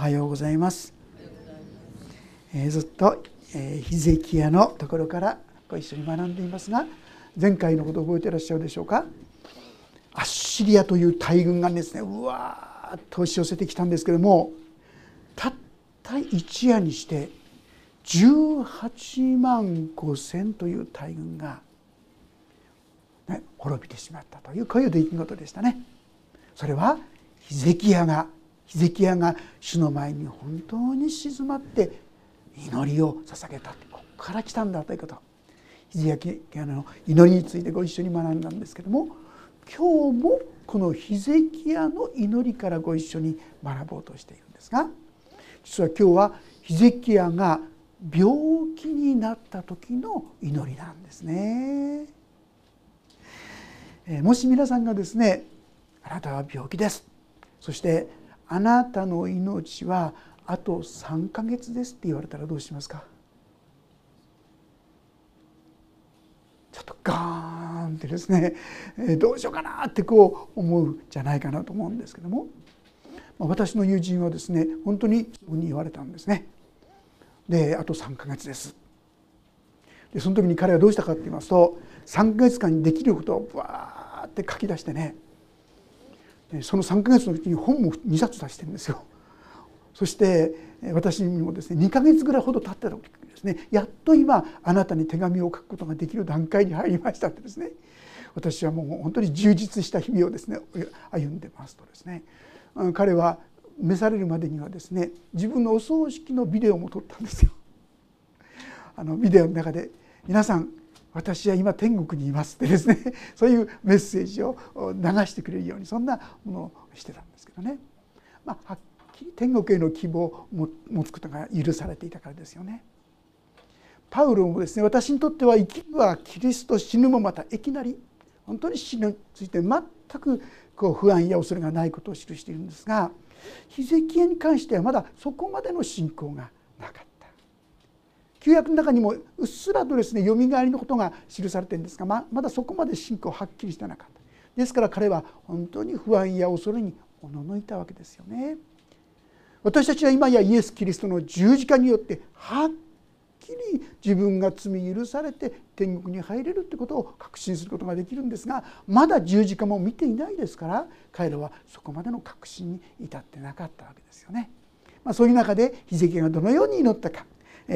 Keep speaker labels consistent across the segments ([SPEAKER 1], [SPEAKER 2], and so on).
[SPEAKER 1] はようございます、えー、ずっと、えー、ヒゼキヤのところからご一緒に学んでいますが前回のこと覚えていらっしゃるでしょうか？アッシリアという大軍がですねうわーっと押し寄せてきたんですけどもたった一夜にして18万5千という大軍が、ね、滅びてしまったというこういう出来事でしたね。それはヒゼキヤがヒゼキヤが主の前に本当に静まって祈りを捧げた。ってここから来たんだということ。ヒゼキヤの祈りについてご一緒に学んだんですけども今日もこのヒゼキヤの祈りからご一緒に学ぼうとしているんですが実は今日はヒゼキヤが病気になった時の祈りなんですね。もし皆さんがですねあなたは病気です。そしてあなたの命はあと3ヶ月ですって言われたらどうしますか？ちょっとガーンってですねどうしようかなってこう思うじゃないかなと思うんですけども私の友人はですね本当にそうに言われたんですね。であと3ヶ月です。でその時に彼はどうしたかって言いますと3ヶ月間にできることをバーって書き出してねその3ヶ月のうちに本も2冊出してるんですよ。そして私にもですね2ヶ月ぐらいほど経った時ですねやっと今あなたに手紙を書くことができる段階に入りましたってですね私はもう本当に充実した日々をですね歩んでますとですね彼は召されるまでにはですね自分のお葬式のビデオも撮ったんですよ。あのビデオの中で皆さん私は今天国にいますってですね そういうメッセージを流してくれるようにそんなものをしてたんですけどね、まあ、はっきり天国への希望を持つことが許されていたからですよね。パウロもですね私にとっては生きるはキリスト死ぬもまたいきなり本当に死について全くこう不安や恐れがないことを記しているんですがヒゼキヤに関してはまだそこまでの信仰がなかった。旧約の中にもうっすらとですねよみがえりのことが記されてるんですがままだそこまで信仰はっきりしてなかった。ですから彼は本当に不安や恐れにおののいたわけですよね。私たちは今やイエス・キリストの十字架によってはっきり自分が罪許されて天国に入れるってことを確信することができるんですがまだ十字架も見ていないですから彼らはそこまでの確信に至ってなかったわけですよね。まあ、そういう中でヒゼキがどのように祈ったか。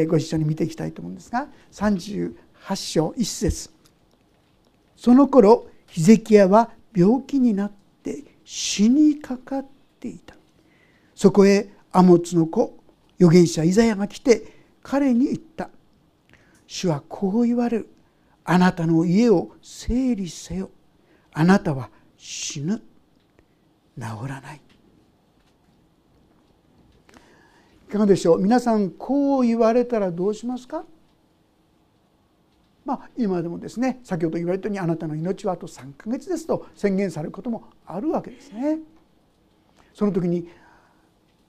[SPEAKER 1] ご一緒に見ていきたいと思うんですが38章1節。その頃ヒゼキヤは病気になって死にかかっていた。そこへアモツの子預言者イザヤが来て彼に言った「主はこう言われる。あなたの家を整理せよ。あなたは死ぬ。治らない」かがでしょう？皆さんこう言われたらどうしますか？まあ今でもですね先ほど言われたようにあなたの命はあと3ヶ月ですと宣言されることもあるわけですね。その時に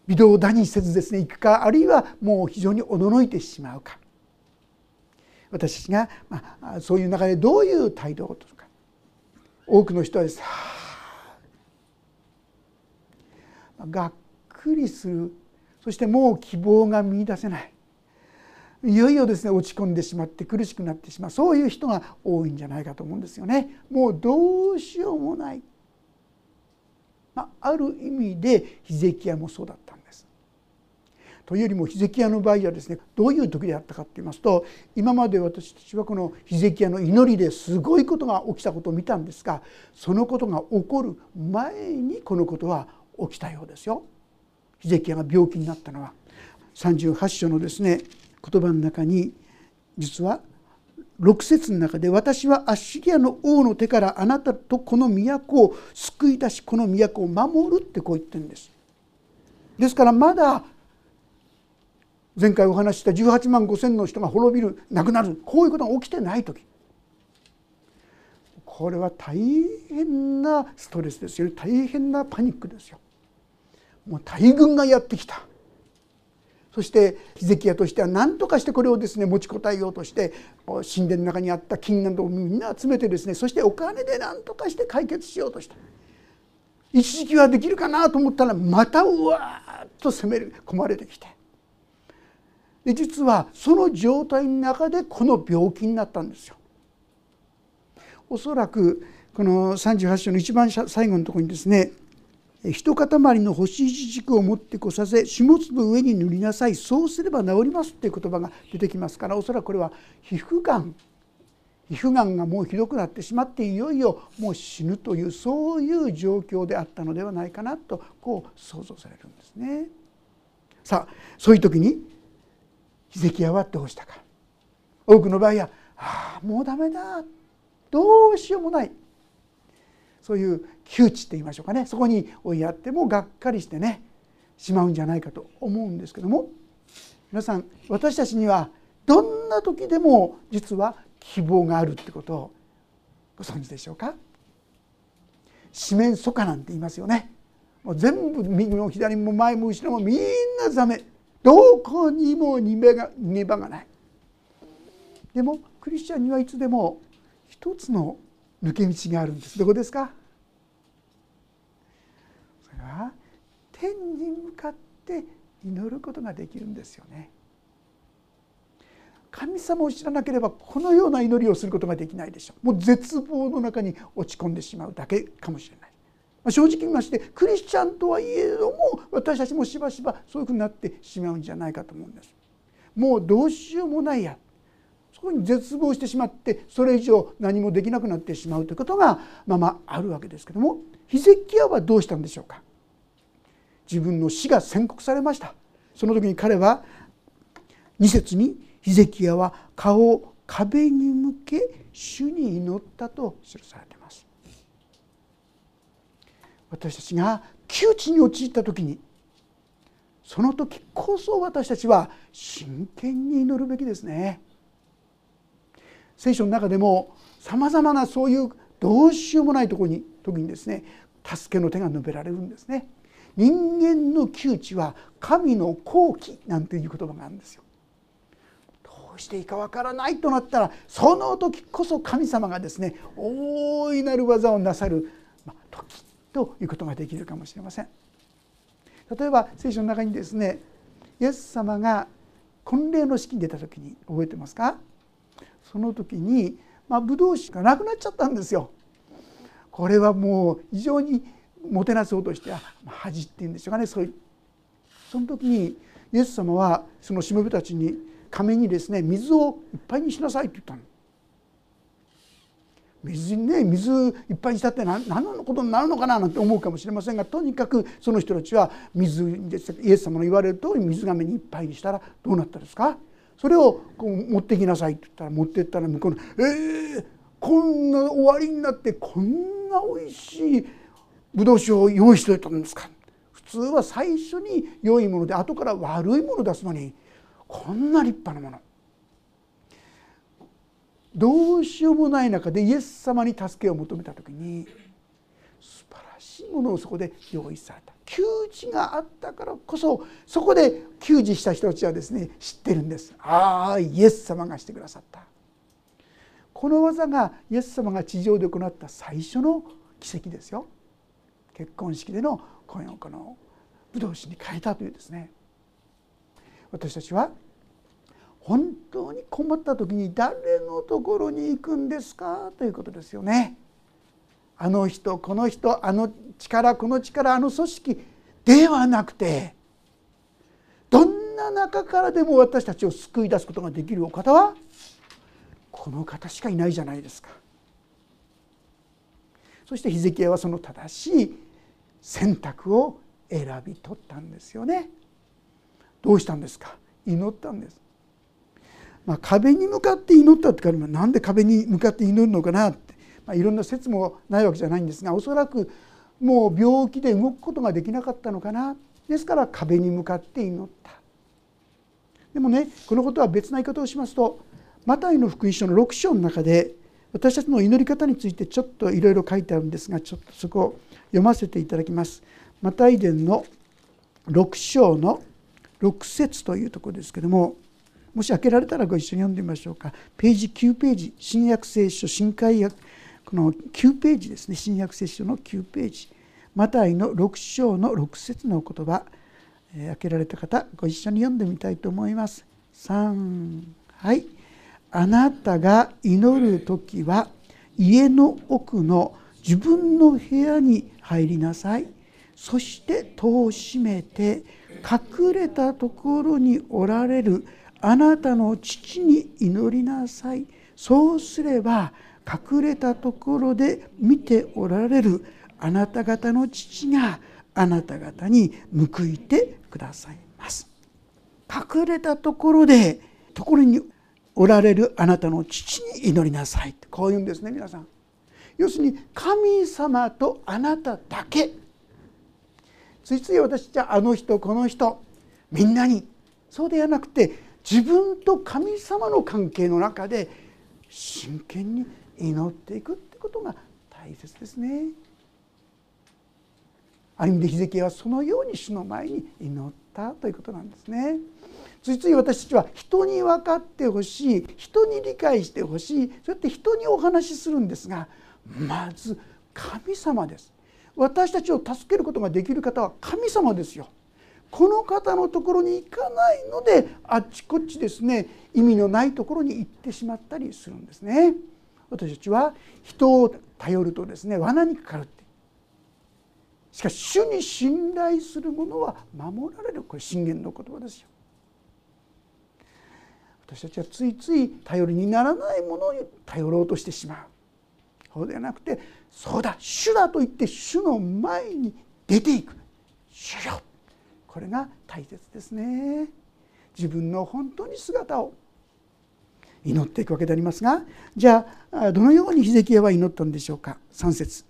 [SPEAKER 1] 微動だにせずですね行くかあるいはもう非常に驚いてしまうか。私たちが、まあ、そういう中でどういう態度をとるか。多くの人はですね、はあ、がっくりするそしてもう希望が見いだせないいよいよですね落ち込んでしまって苦しくなってしまうそういう人が多いんじゃないかと思うんですよね。もうどうしようもない、まあ、ある意味でヒゼキヤもそうだったんです。というよりもヒゼキヤの場合はですねどういう時であったかといいますと今まで私たちはこのヒゼキヤの祈りですごいことが起きたことを見たんですがそのことが起こる前にこのことは起きたようですよ。ヒゼキヤが病気になったのは38章のですね言葉の中に実は6節の中で「私はアッシリアの王の手からあなたとこの都を救い出しこの都を守る」ってこう言ってるんです。ですからまだ前回お話しした18万5千の人が滅びる亡くなるこういうことが起きてない時これは大変なストレスですよ大変なパニックですよ。もう大軍がやってきた。そしてヒゼキヤとしては何とかしてこれをですね持ちこたえようとして神殿の中にあった金などをみんな集めてですねそしてお金で何とかして解決しようとした。一時期はできるかなと思ったらまたうわーっと攻め込まれてきて。で実はその状態の中でこの病気になったんですよ。おそらくこの38章の一番最後のところにですね一塊の干し一軸を持ってこさせ下粒上に塗りなさい。そうすれば治りますっていう言葉が出てきますからおそらくこれは皮膚がん。皮膚がんがもうひどくなってしまっていよいよもう死ぬというそういう状況であったのではないかなとこう想像されるんですね。さあそういう時にヒゼキヤはどうしたか。多くの場合は「ああもうダメだ。どうしようもない」そういう窮地って言いましょうかね。そこに追いやってもがっかりしてねしまうんじゃないかと思うんですけども。皆さん私たちにはどんな時でも実は希望があるってことをご存知でしょうか？四面楚歌なんて言いますよね。もう全部右も左も前も後ろもみんなダメ。どこにも逃げが逃げ場がない。でもクリスチャンにはいつでも一つの抜け道があるんです。どこですか？それは天に向かって祈ることができるんですよね。神様を知らなければこのような祈りをすることができないでしょう。もう絶望の中に落ち込んでしまうだけかもしれない、正直言いましてクリスチャンとはいえども私たちもしばしばそういうふうになってしまうんじゃないかと思うんです。もうどうしようもないやそこに絶望してしまってそれ以上何もできなくなってしまうということがまあまああるわけですけどもヒゼキヤはどうしたんでしょうか？自分の死が宣告されました。その時に彼は2節にヒゼキヤは顔を壁に向け主に祈ったと記されています。私たちが窮地に陥った時にその時こそ私たちは真剣に祈るべきですね。聖書の中でもさまざまなそういうどうしようもないところに時にですね助けの手が述べられるんですね。人間の窮地は神の好機なんていう言葉があるんですよ。どうしていいかわからないとなったらその時こそ神様がですね大いなる技をなさる、まあ、時ということができるかもしれません。例えば聖書の中にですねイエス様が婚礼の式に出た時に覚えてますか？その時に、まあ、ブドウ酒がなくなっちゃったんですよ。これはもう非常にもてなそうとして恥っていうんでしょうかねそういうその時にイエス様はそのしもべたちに亀にですね水をいっぱいにしなさいって言ったの。水にね水いっぱいにしたって何のことになるのかななんて思うかもしれませんがとにかくその人たちは水イエス様の言われる通り水がめにいっぱいにしたらどうなったですか？それをこう持ってきなさいって言ったら持ってったら向こうの「えー、こんな終わりになってこんなおいしいぶどう酒を用意しておいたんですか」普通は最初に良いもので後から悪いもの出すのにこんな立派なもの。どうしようもない中でイエス様に助けを求めた時に素晴らしいものをそこで用意された。給仕があったからこそそこで給仕した人たちはですね知ってるんです。ああイエス様がしてくださった。この技がイエス様が地上で行った最初の奇跡ですよ。結婚式でのこのこの武道士に変えたというですね。私たちは本当に困った時に誰のところに行くんですか？ということですよね。あの人この人あの力この力あの組織ではなくてどんな中からでも私たちを救い出すことができるお方はこの方しかいないじゃないですか。そしてヒゼキヤはその正しい選択を選び取ったんですよね。どうしたんですか？祈ったんです。まあ、壁に向かって祈ったってからなんで壁に向かって祈るのかなって、まあ、いろんな説もないわけじゃないんですがおそらくもう病気で動くことができなかったのかな。ですから壁に向かって祈った。でもねこのことは別な言い方をしますとマタイの福音書の6章の中で私たちの祈り方についてちょっといろいろ書いてあるんですがちょっとそこを読ませていただきます。マタイ伝の6章の6節というところですけどももし開けられたらご一緒に読んでみましょうか。ページ9ページ新約聖書新海この9ページですね。新約聖書の9ページ。マタイの6章の6節の言葉、えー、開けられた方ご一緒に読んでみたいと思います。3はい。あなたが祈る時は家の奥の自分の部屋に入りなさい。そして戸を閉めて隠れたところにおられるあなたの父に祈りなさい。そうすれば隠れたところで見ておられるあなた方の父があなた方に報いてくださいます。隠れたところでところにおられるあなたの父に祈りなさい。ってこう言うんですね皆さん。要するに神様とあなただけ。ついつい私じゃあの人この人みんなに。そうではなくて自分と神様の関係の中で真剣に祈っていくってことが大切ですね。ある意味でヒゼキはそのように主の前に祈ったということなんですね。ついつい私たちは人に分かってほしい人に理解してほしいそうやって人にお話しするんですがまず神様です私たちを助けることができる方は神様ですよこの方のところに行かないのであっちこっちですね意味のないところに行ってしまったりするんですね私たちは人を頼るとですね罠にかかるって。しかし主に信頼する者は守られる。これ信玄の言葉ですよ。私たちはついつい頼りにならないものに頼ろうとしてしまう。そうではなくてそうだ主だと言って主の前に出ていく。主よ。これが大切ですね。自分の本当に姿を祈っていくわけでありますがじゃあどのようにヒゼキヤは祈ったんでしょうか？3節。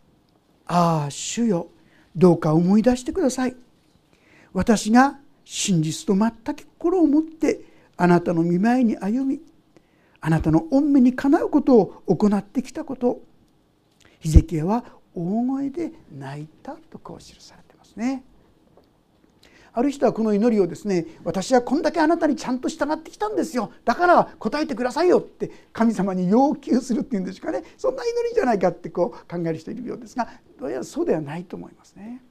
[SPEAKER 1] ああ主よどうか思い出してください。私が真実と全く心を持ってあなたの見舞いに歩みあなたの御目にかなうことを行ってきたことヒゼキヤは大声で泣いたとこう記されてますね。ある人はこの祈りをですね私はこんだけあなたにちゃんと従ってきたんですよだから答えてくださいよって神様に要求するっていうんですかねそんな祈りじゃないかってこう考える人いるようですがどうやらそうではないと思いますね。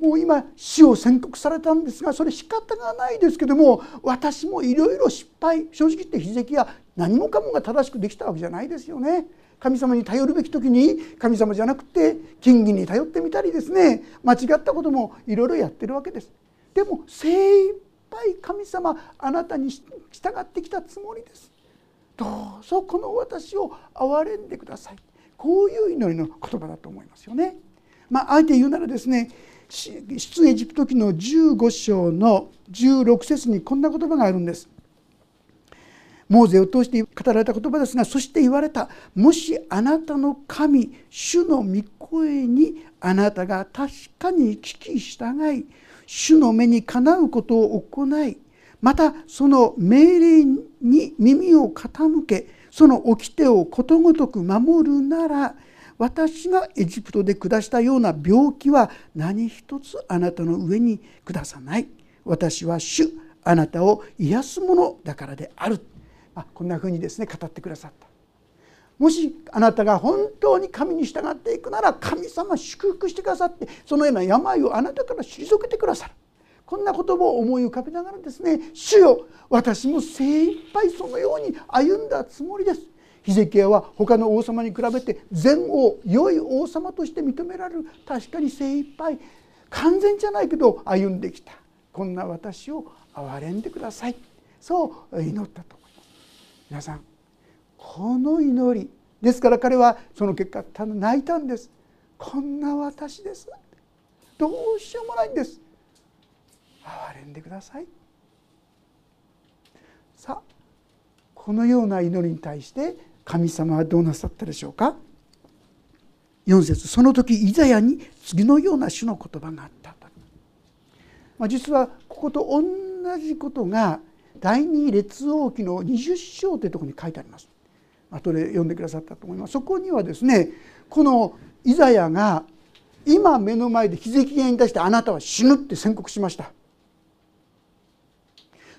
[SPEAKER 1] もう今死を宣告されたんですがそれ仕方がないですけども私もいろいろ失敗正直言って筆跡や何もかもが正しくできたわけじゃないですよね。神様に頼るべき時に神様じゃなくて金銀に頼ってみたりですね間違ったこともいろいろやってるわけです。でも精一杯神様あなたに従ってきたつもりです。どうぞこの私を憐れんでください。こういう祈りの言葉だと思いますよね。まあ、あえて言うならですね出エジプト記の15章の16節にこんな言葉があるんです。モーゼを通して語られた言葉ですがそして言われたもしあなたの神主の御声にあなたが確かに聞き従い主の目にかなうことを行いまたその命令に耳を傾けその掟をことごとく守るなら私がエジプトで下したような病気は何一つあなたの上に下さない。私は主あなたを癒すものだからである。あこんなふうにですね語ってくださった。もしあなたが本当に神に従っていくなら神様祝福してくださってそのような病をあなたから退けてくださる。こんな言葉を思い浮かべながらですね「主よ私も精一杯そのように歩んだつもりです」ヒゼキヤは他の王様に比べて善王良い王様として認められる。確かに精一杯。完全じゃないけど歩んできた。こんな私を憐れんでください。そう祈ったと。皆さんこの祈り。ですから彼はその結果ただ泣いたんです。こんな私です。どうしようもないんです。憐れんでください。さあこのような祈りに対して神様はどうなさったでしょうか。4節その時イザヤに次のような種の言葉があったと、まあ、実はここと同じことが第二列王記の20章というところに書いてあります。後で読んでくださったと思います。そこにはですねこのイザヤが今目の前でヒゼキヤに対してあなたは死ぬって宣告しました。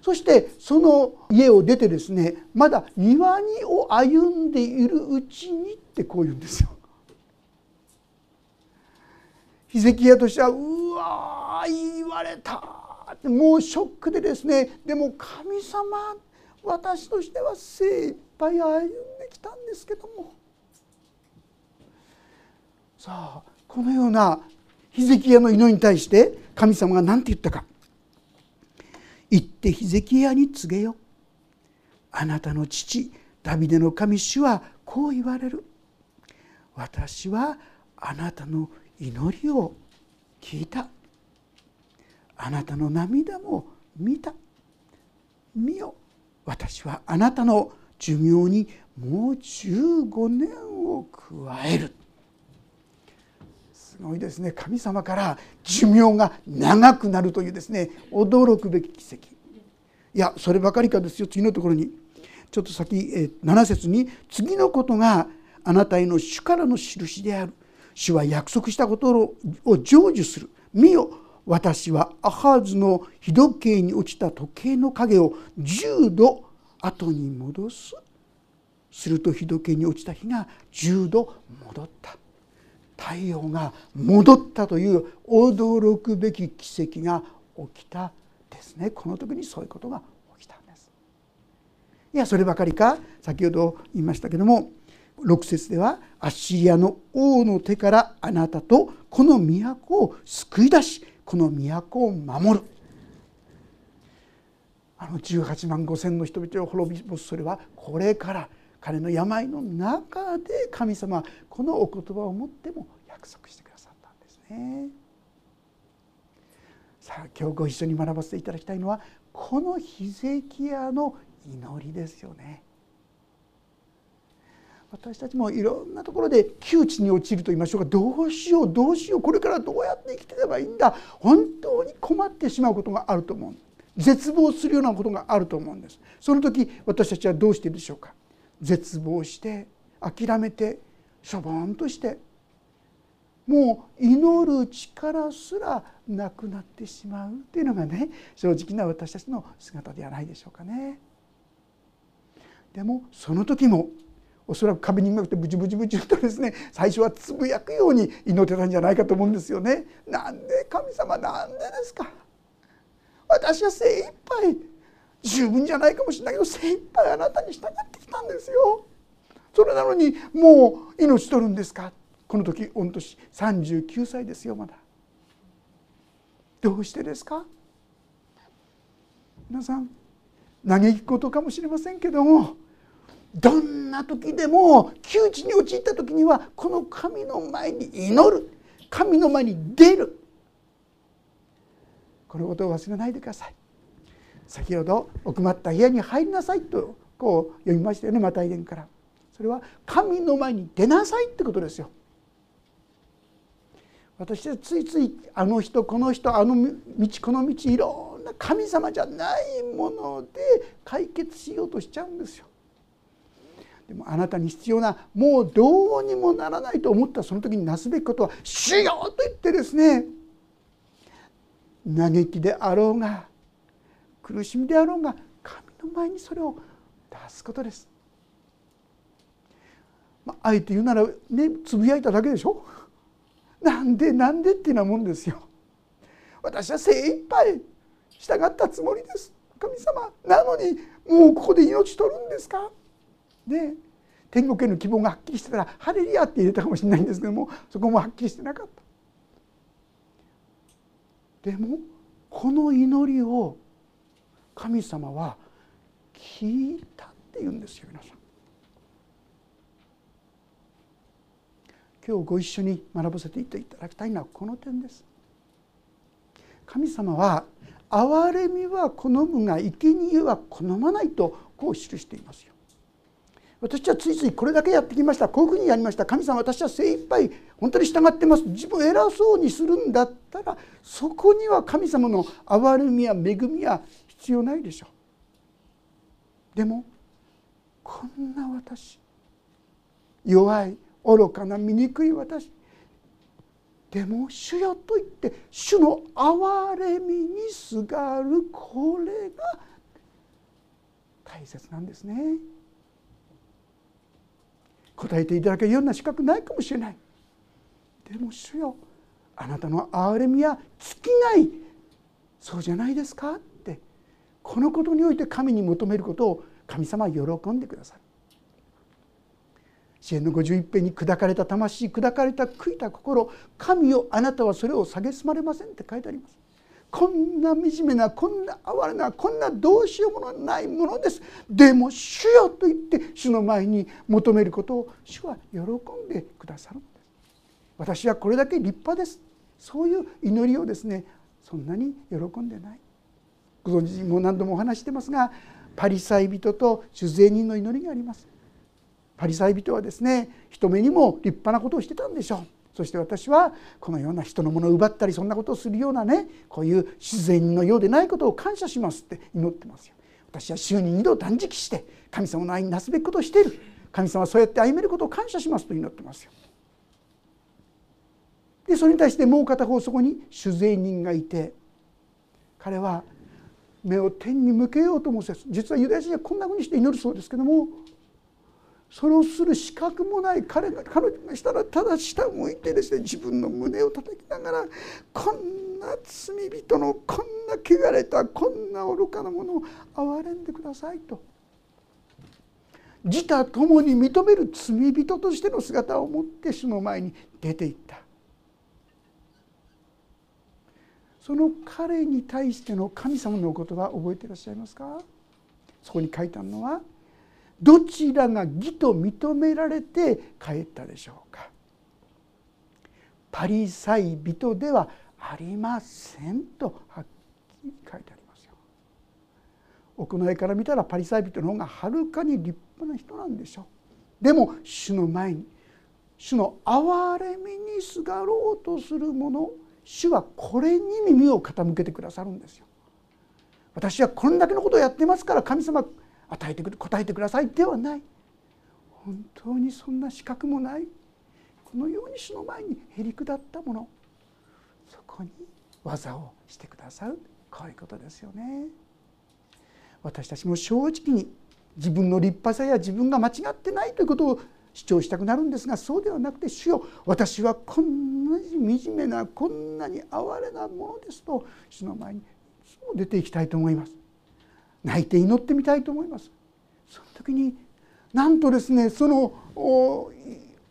[SPEAKER 1] そしてその家を出てですねまだ庭にを歩んでいるうちにってこう言うんですよ。ヒゼキヤとしてはうわ言われたもうショックでですねでも神様私としては精一杯歩んできたんですけども。さあこのようなヒゼキヤの祈りに対して神様が何て言ったか。言ってヒゼキヤに告げよあなたの父ダビデの神主はこう言われる。私はあなたの祈りを聞いた。あなたの涙も見た。見よ。私はあなたの寿命にもう15年を加える。すごいですね。神様から寿命が長くなるというですね。驚くべき奇跡。いやそればかりかですよ。次のところに。ちょっと先7節に「次のことがあなたへの主からの印である」「主は約束したことを成就する」「見よ。私はアハーズの日時計に落ちた時計の影を10度後に戻す」すると日時計に落ちた日が10度戻った。太陽が戻ったという驚くべき奇跡が起きたですね。この時にそういうことが起きたんです。いやそればかりか先ほど言いましたけども6節ではアッシリアの王の手からあなたとこの都を救い出しこの都を守るあの18万5千の人々を滅び干すそれはこれから彼の病の中で神様このお言葉を持っても約束してくださったんですね。さあ今日ご一緒に学ばせていただきたいのはこのヒゼキヤの祈りですよね。私たちもいろんなところで窮地に陥ると言いましょうか。どうしようどうしようこれからどうやって生きていけばいいんだ。本当に困ってしまうことがあると思う絶望するようなことがあると思うんです。その時私たちはどうしているでしょうか。絶望して諦めてしょぼんとしてもう祈る力すらなくなってしまうっていうのがね正直な私たちの姿ではないでしょうかね。でもその時もおそらく壁に向かってブチブチブチとですね最初はつぶやくように祈ってたんじゃないかと思うんですよね。なんで神様なんでですか私は精一杯十分じゃないかもしれないけど精一杯あなたに従ってきたんですよ。それなのにもう命取るんですかこの時御年39歳ですよまだ。どうしてですか皆さん嘆くことかもしれませんけどもどんな時でも窮地に陥った時にはこの神の前に祈る。神の前に出る。このことを忘れないでください。先ほど奥まった部屋に入りなさいとこう読みましたよね。マタイ伝から。それは神の前に出なさいってことですよ。私はついついあの人この人あの道この道いろんな神様じゃないもので解決しようとしちゃうんですよ。でもあなたに必要なもうどうにもならないと思ったその時になすべきことは「主よう!」と言ってですね嘆きであろうが苦しみであろうが神の前にそれを出すことです。まあ、あえて言うならねつぶやいただけでしょ？なんでなんでっていうようなもんですよ。私は精一杯従ったつもりです神様なのにもうここで命取るんですか？で天国への希望がはっきりしてたら「ハレリア」って入れたかもしれないんですけどもそこもはっきりしてなかった。でもこの祈りを神様は聞いたって言うんですよ皆さん。今日ご一緒に学ばせていただきたいのはこの点です。神様は憐れみは好むが生贄は好まないとこう記していますよ。私はついついこれだけやってきました。こういうふうにやりました。神様私は精一杯本当に従ってます。自分を偉そうにするんだったらそこには神様の憐れみや恵みは必要ないでしょう。でもこんな私弱い愚かな醜い私でも主よと言って主の憐れみにすがるこれが大切なんですね。答えていただけるような資格ないかもしれない。でも主よあなたの憐れみは尽きない。そうじゃないですかって。このことにおいて神に求めることを神様は喜んでくださる。支援の51編に砕かれた魂砕かれた悔いた心。神よあなたはそれを蔑まれませんって書いてあります。こんな惨めなこんな哀れなこんなどうしようもないものです。でも主よと言って主の前に求めることを主は喜んでくださるのです。私はこれだけ立派です。そういう祈りをですねそんなに喜んでない。ご存知も何度もお話してますがパリサイ人と主税人の祈りがあります。パリサイ人はですね人目にも立派なことをしてたんでしょう。そして私はこのような人のものを奪ったりそんなことをするようなねこういう自然のようでないことを感謝しますって祈ってますよ。私は週に2度断食して神様の愛になすべきことをしている神様はそうやって歩めることを感謝しますと祈ってますよ。でそれに対してもう片方そこに酒税人がいて彼は目を天に向けようと思う実はユダヤ人はこんなふうにして祈るそうですけどもそれをする資格もない彼が彼女がしたらただ下向いてですね自分の胸を叩きながらこんな罪人のこんな汚れたこんな愚かなものを憐れんでくださいと。自他ともに認める罪人としての姿を持って主の前に出ていった。その彼に対しての神様のお言葉覚えていらっしゃいますか？そこに書いてあるのはどちらが義と認められて帰ったでしょうか？パリサイ人ではありませんとはっきり書いてありますよ。行いから見たらパリサイ人の方がはるかに立派な人なんでしょう。でも主の前に主の憐れみにすがろうとする者主はこれに耳を傾けてくださるんですよ。私はこんだけのことをやってますから神様与えてくれ答えてくださいではない本当にそんな資格もないこのように主の前にへり下ったものそこに技をしてくださるこういうことですよね。私たちも正直に自分の立派さや自分が間違ってないということを主張したくなるんですがそうではなくて主よ私はこんなに惨めなこんなに哀れなものですと主の前にいつも出ていきたいと思います。泣いて祈ってみたいと思います。その時になんとですねそのこ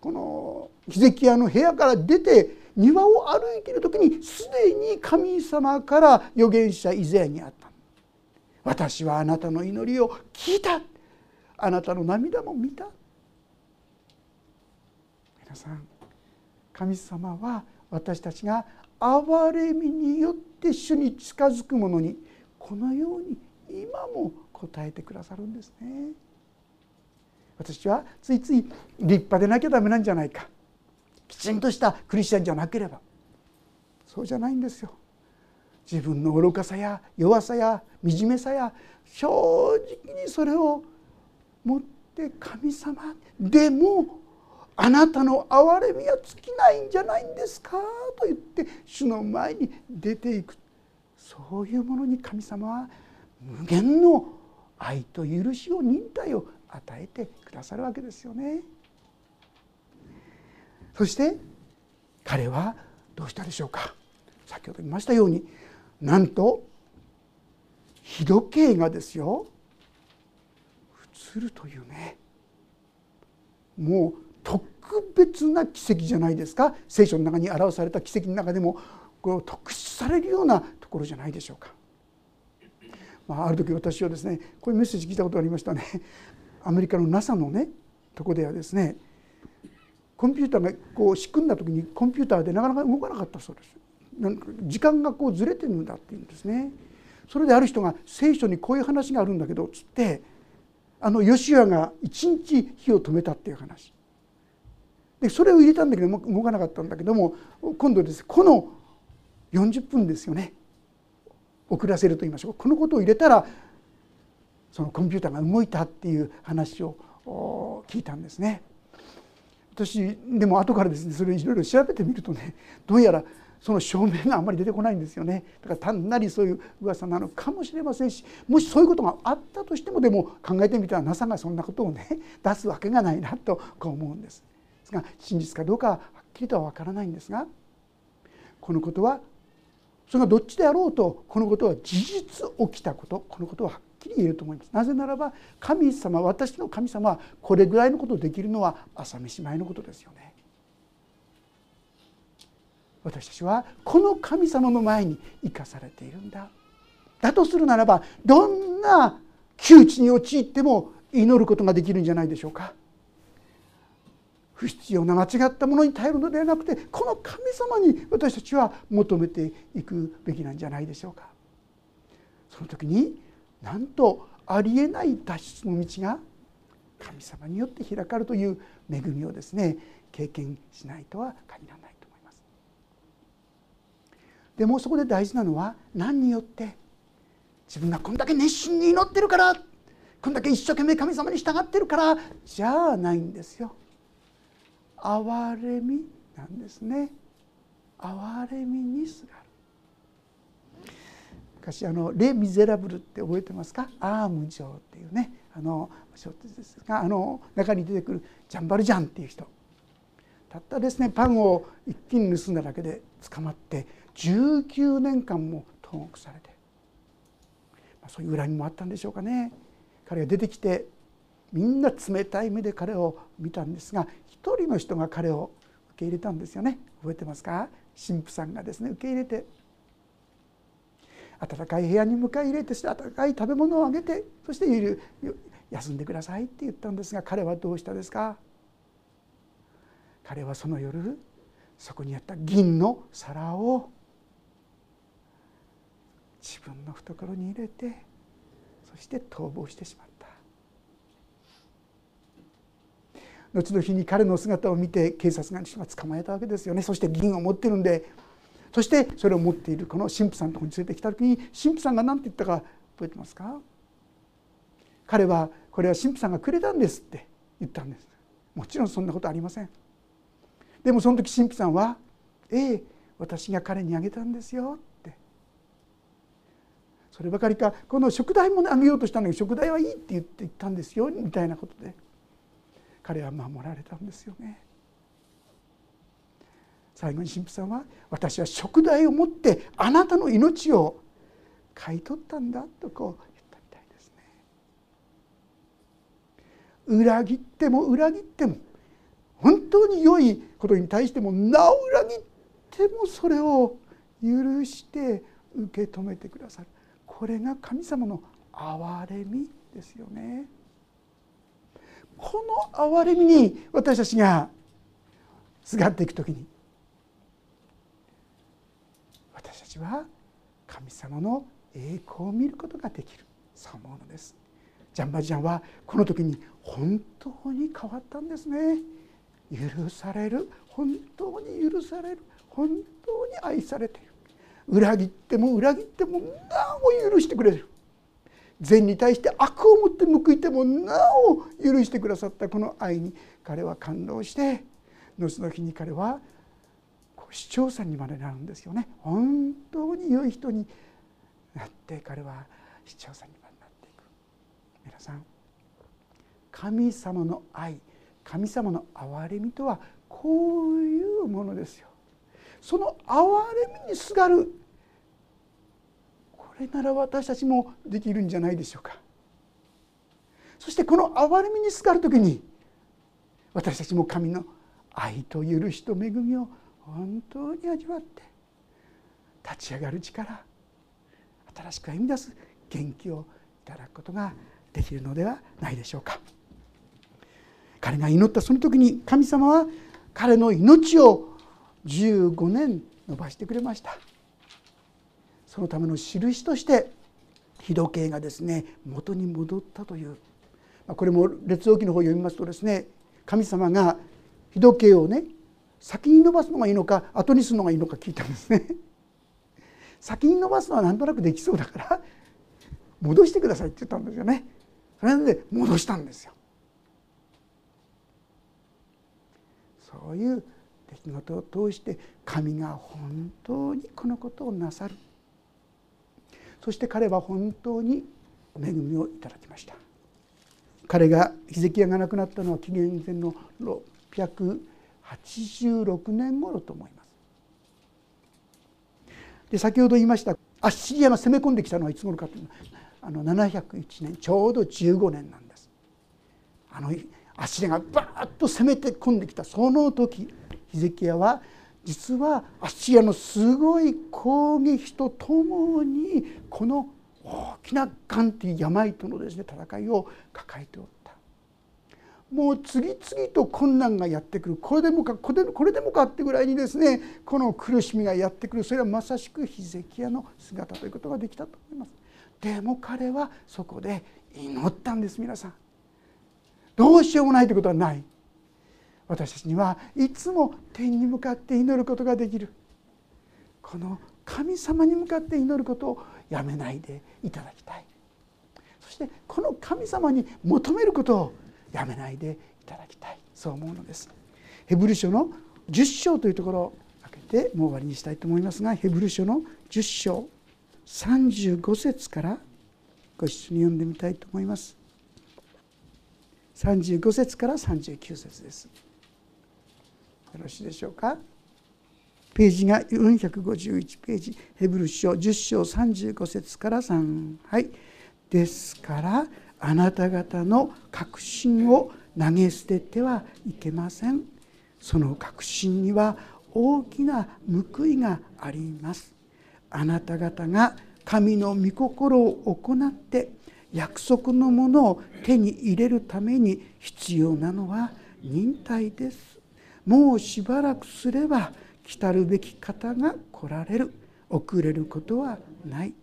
[SPEAKER 1] のヒゼキヤの部屋から出て庭を歩いている時にすでに神様から預言者イザヤにあった。私はあなたの祈りを聞いた。あなたの涙も見た。皆さん神様は私たちが憐れみによって主に近づく者にこのように今も答えてくださるんですね。私はついつい立派でなきゃダメなんじゃないか。きちんとしたクリスチャンじゃなければ。そうじゃないんですよ。自分の愚かさや弱さや惨めさや正直にそれを持って神様でもあなたの憐れみは尽きないんじゃないんですか？と言って主の前に出ていく。そういうものに神様は無限の愛と許しを忍耐を与えてくださるわけですよね。そして彼はどうしたでしょうか？先ほど言いましたようになんと日時計がですよ映るというねもう特別な奇跡じゃないですか聖書の中に表された奇跡の中でもこう特筆されるようなところじゃないでしょうか。まあ、ある時私はですねこういうメッセージ聞いたことがありましたね。アメリカの NASA のねとこではですねコンピューターがこう仕組んだ時にコンピューターでなかなか動かなかったそうです。なんか時間がこうずれてるんだっていうんですね。それである人が聖書にこういう話があるんだけどつってあのヨシュアが一日火を止めたっていう話。でそれを入れたんだけど動かなかったんだけども今度です。この40分ですよね。遅らせると言いましょうこのことを入れたらそのコンピューターが動いたっていう話を聞いたんですね。私でも後からですねそれいろいろ調べてみるとねどうやらその証明があんまり出てこないんですよねだから単なりそういう噂なのかもしれませんしもしそういうことがあったとしてもでも考えてみたら NASA がそんなことをね出すわけがないなとこう思うんです。ですが真実かどうかははっきりとは分からないんですがこのことはそれがどっちであろうとこのことは事実起きたことこのことははっきり言えると思います。なぜならば神様私の神様はこれぐらいのことできるのは朝飯前のことですよね。私たちはこの神様の前に生かされているんだ。だとするならばどんな窮地に陥っても祈ることができるんじゃないでしょうか。不必要な間違ったものに頼るのではなくてこの神様に私たちは求めていくべきなんじゃないでしょうか。その時になんとありえない脱出の道が神様によって開かれるという恵みをですね経験しないとは限らないと思います。でもそこで大事なのは何によって自分がこんだけ熱心に祈ってるからこんだけ一生懸命神様に従ってるからじゃあないんですよ。憐れみなんですね。憐れみにすがる。昔あの「レ・ミゼラブル」って覚えてますか？アーム城っていうね。あの小説ですがあの中に出てくるジャンバルジャンっていう人。たったですねパンを一気に盗んだだけで捕まって19年間も投獄されて、まあ、そういう恨みもあったんでしょうかね。彼が出てきてみんな冷たい目で彼を見たんですが一人の人が彼を受け入れたんですよね。覚えてますか？神父さんがですね受け入れて暖かい部屋に迎え入れてして暖かい食べ物をあげてそして休んでくださいって言ったんですが彼はどうしたですか？彼はその夜そこにあった銀の皿を自分の懐に入れてそして逃亡してしまった。後の日に彼の姿を見て警察が捕まえたわけですよね。そして銀を持ってるんでそしてそれを持っているこの神父さんのところに連れてきた時に神父さんが何て言ったか覚えてますか？彼はこれは神父さんがくれたんですって言ったんです。もちろんそんなことありません。でもその時神父さんは「ええ私が彼にあげたんですよ」って。そればかりかこの食材もあげようとしたのに食材はいいって言って言ったんですよみたいなことで。彼は守られたんですよね最後に神父さんは「私は食材を持ってあなたの命を買い取ったんだ」とこう言ったみたいですね。裏切っても裏切っても本当に良いことに対してもなお裏切ってもそれを許して受け止めてくださるこれが神様の憐れみですよね。この憐れみに私たちがすがっていく時に私たちは神様の栄光を見ることができる。そう思うのです。ジャンバジャンはこの時に本当に変わったんですね。許される。本当に許される。本当に愛されている。裏切っても裏切ってもなお許してくれる。善に対して悪をもって報いてもなお許してくださったこの愛に彼は感動して後の日に彼は市長さんにまでなるんですよね。本当に良い人になって彼は市長さんにまでなっていく。皆さん神様の愛神様の憐れみとはこういうものですよ。その憐れみにすがるれなら私たちもできるんじゃないでしょうか。そしてこの憐れみにすがる時に私たちも神の愛と許しと恵みを本当に味わって立ち上がる力新しく歩み出す元気をいただくことができるのではないでしょうか。彼が祈ったその時に神様は彼の命を15年伸ばしてくれました。そのための印として日時計がですね元に戻ったというこれも列王記の方を読みますとですね神様が日時計をね先に伸ばすのがいいのか後にするのがいいのか聞いたんですね。先に伸ばすのはなんとなくできそうだから戻してくださいって言ったんですよね。それで戻したんですよ。そういう出来事を通して神が本当にこのことをなさるそして彼は本当に恵みをいただきました彼がヒゼキヤが亡くなったのは紀元前の686年頃と思いますで先ほど言いましたアッシリアが攻め込んできたのはいつ頃かというあの701年ちょうど15年なんです。あのアッシリアがバーッと攻めて込んできたその時ヒゼキヤは実はアッシリアのすごい攻撃とともにこの大きながんという病とのですね戦いを抱えておったもう次々と困難がやってくる。これでもかこれこれでもかってぐらいにですねこの苦しみがやってくる。それはまさしくヒゼキヤの姿ということができたと思います。でも彼はそこで祈ったんです皆さん。どうしようもないということはない。私たちにはいつも天に向かって祈ることができる。この神様に向かって祈ることをやめないでいただきたい。そしてこの神様に求めることをやめないでいただきたい。そう思うのです。ヘブル書の10章というところを開けてもう終わりにしたいと思いますがヘブル書の10章35節からご一緒に読んでみたいと思います。35節から39節です。ろしいでしょうか？ページが451ページヘブル書10章35節から3はい。ですからあなた方の確信を投げ捨ててはいけません。その確信には大きな報いがあります。あなた方が神の御心を行って約束のものを手に入れるために必要なのは忍耐です。もうしばらくすれば来たるべき方が来られる。遅れることはない。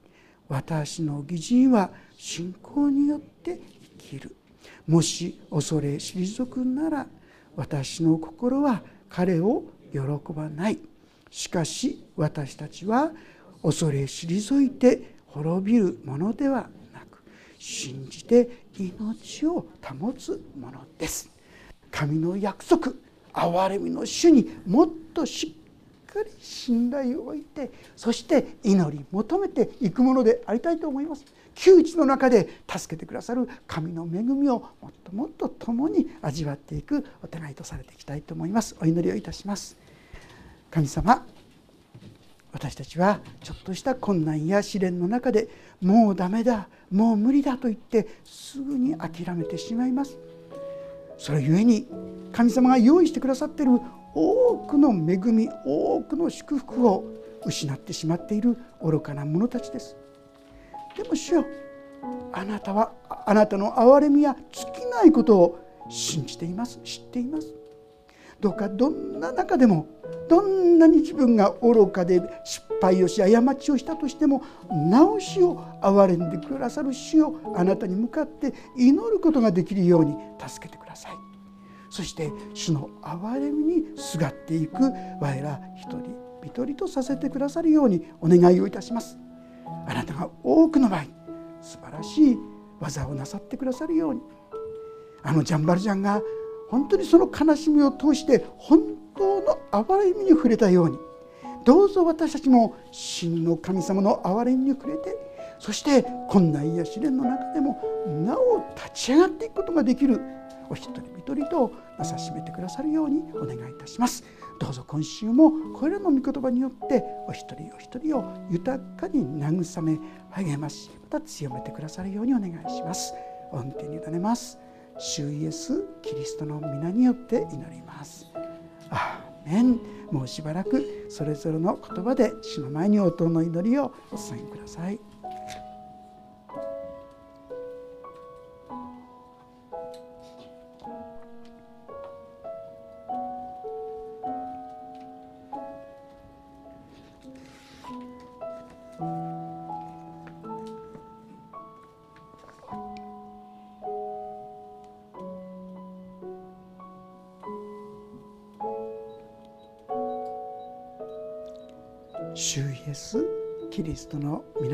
[SPEAKER 1] 私の義人は信仰によって生きる。もし恐れ退くなら私の心は彼を喜ばない。しかし私たちは恐れ退いて滅びるものではなく信じて命を保つものです。神の約束。憐れみの主にもっとしっかり信頼を置いてそして祈り求めていくものでありたいと思います。窮地の中で助けてくださる神の恵みをもっともっと共に味わっていくお互いとされていきたいと思います。お祈りをいたします。神様私たちはちょっとした困難や試練の中でもうダメだもう無理だと言ってすぐに諦めてしまいます。それゆえに神様が用意してくださっている多くの恵み多くの祝福を失ってしまっている愚かな者たちです。でも主よあなたはあなたの憐れみや尽きないことを信じています知っています。どうかどんな中でもどんなに自分が愚かで失敗をし過ちをしたとしても直しを憐れんでくださる主をあなたに向かって祈ることができるように助けてください。そして主の憐れみにすがっていく我ら一人一人とさせてくださるようにお願いをいたします。あなたが多くの場合素晴らしい技をなさってくださるように。あのジャンバルジャンが本当にその悲しみを通して本当の憐れみに触れたようにどうぞ私たちも真の神様の憐れみに触れてそして困難や試練の中でもなお立ち上がっていくことができるお一人一人となさしめてくださるようにお願いいたします。どうぞ今週もこれらの御言葉によってお一人お一人を豊かに慰め励ましまた強めてくださるようにお願いします。御手に委ねます。主イエスキリストの皆によって祈ります。アーメン。もうしばらくそれぞれの言葉で主の前に応答の祈りをお伝えください。人の皆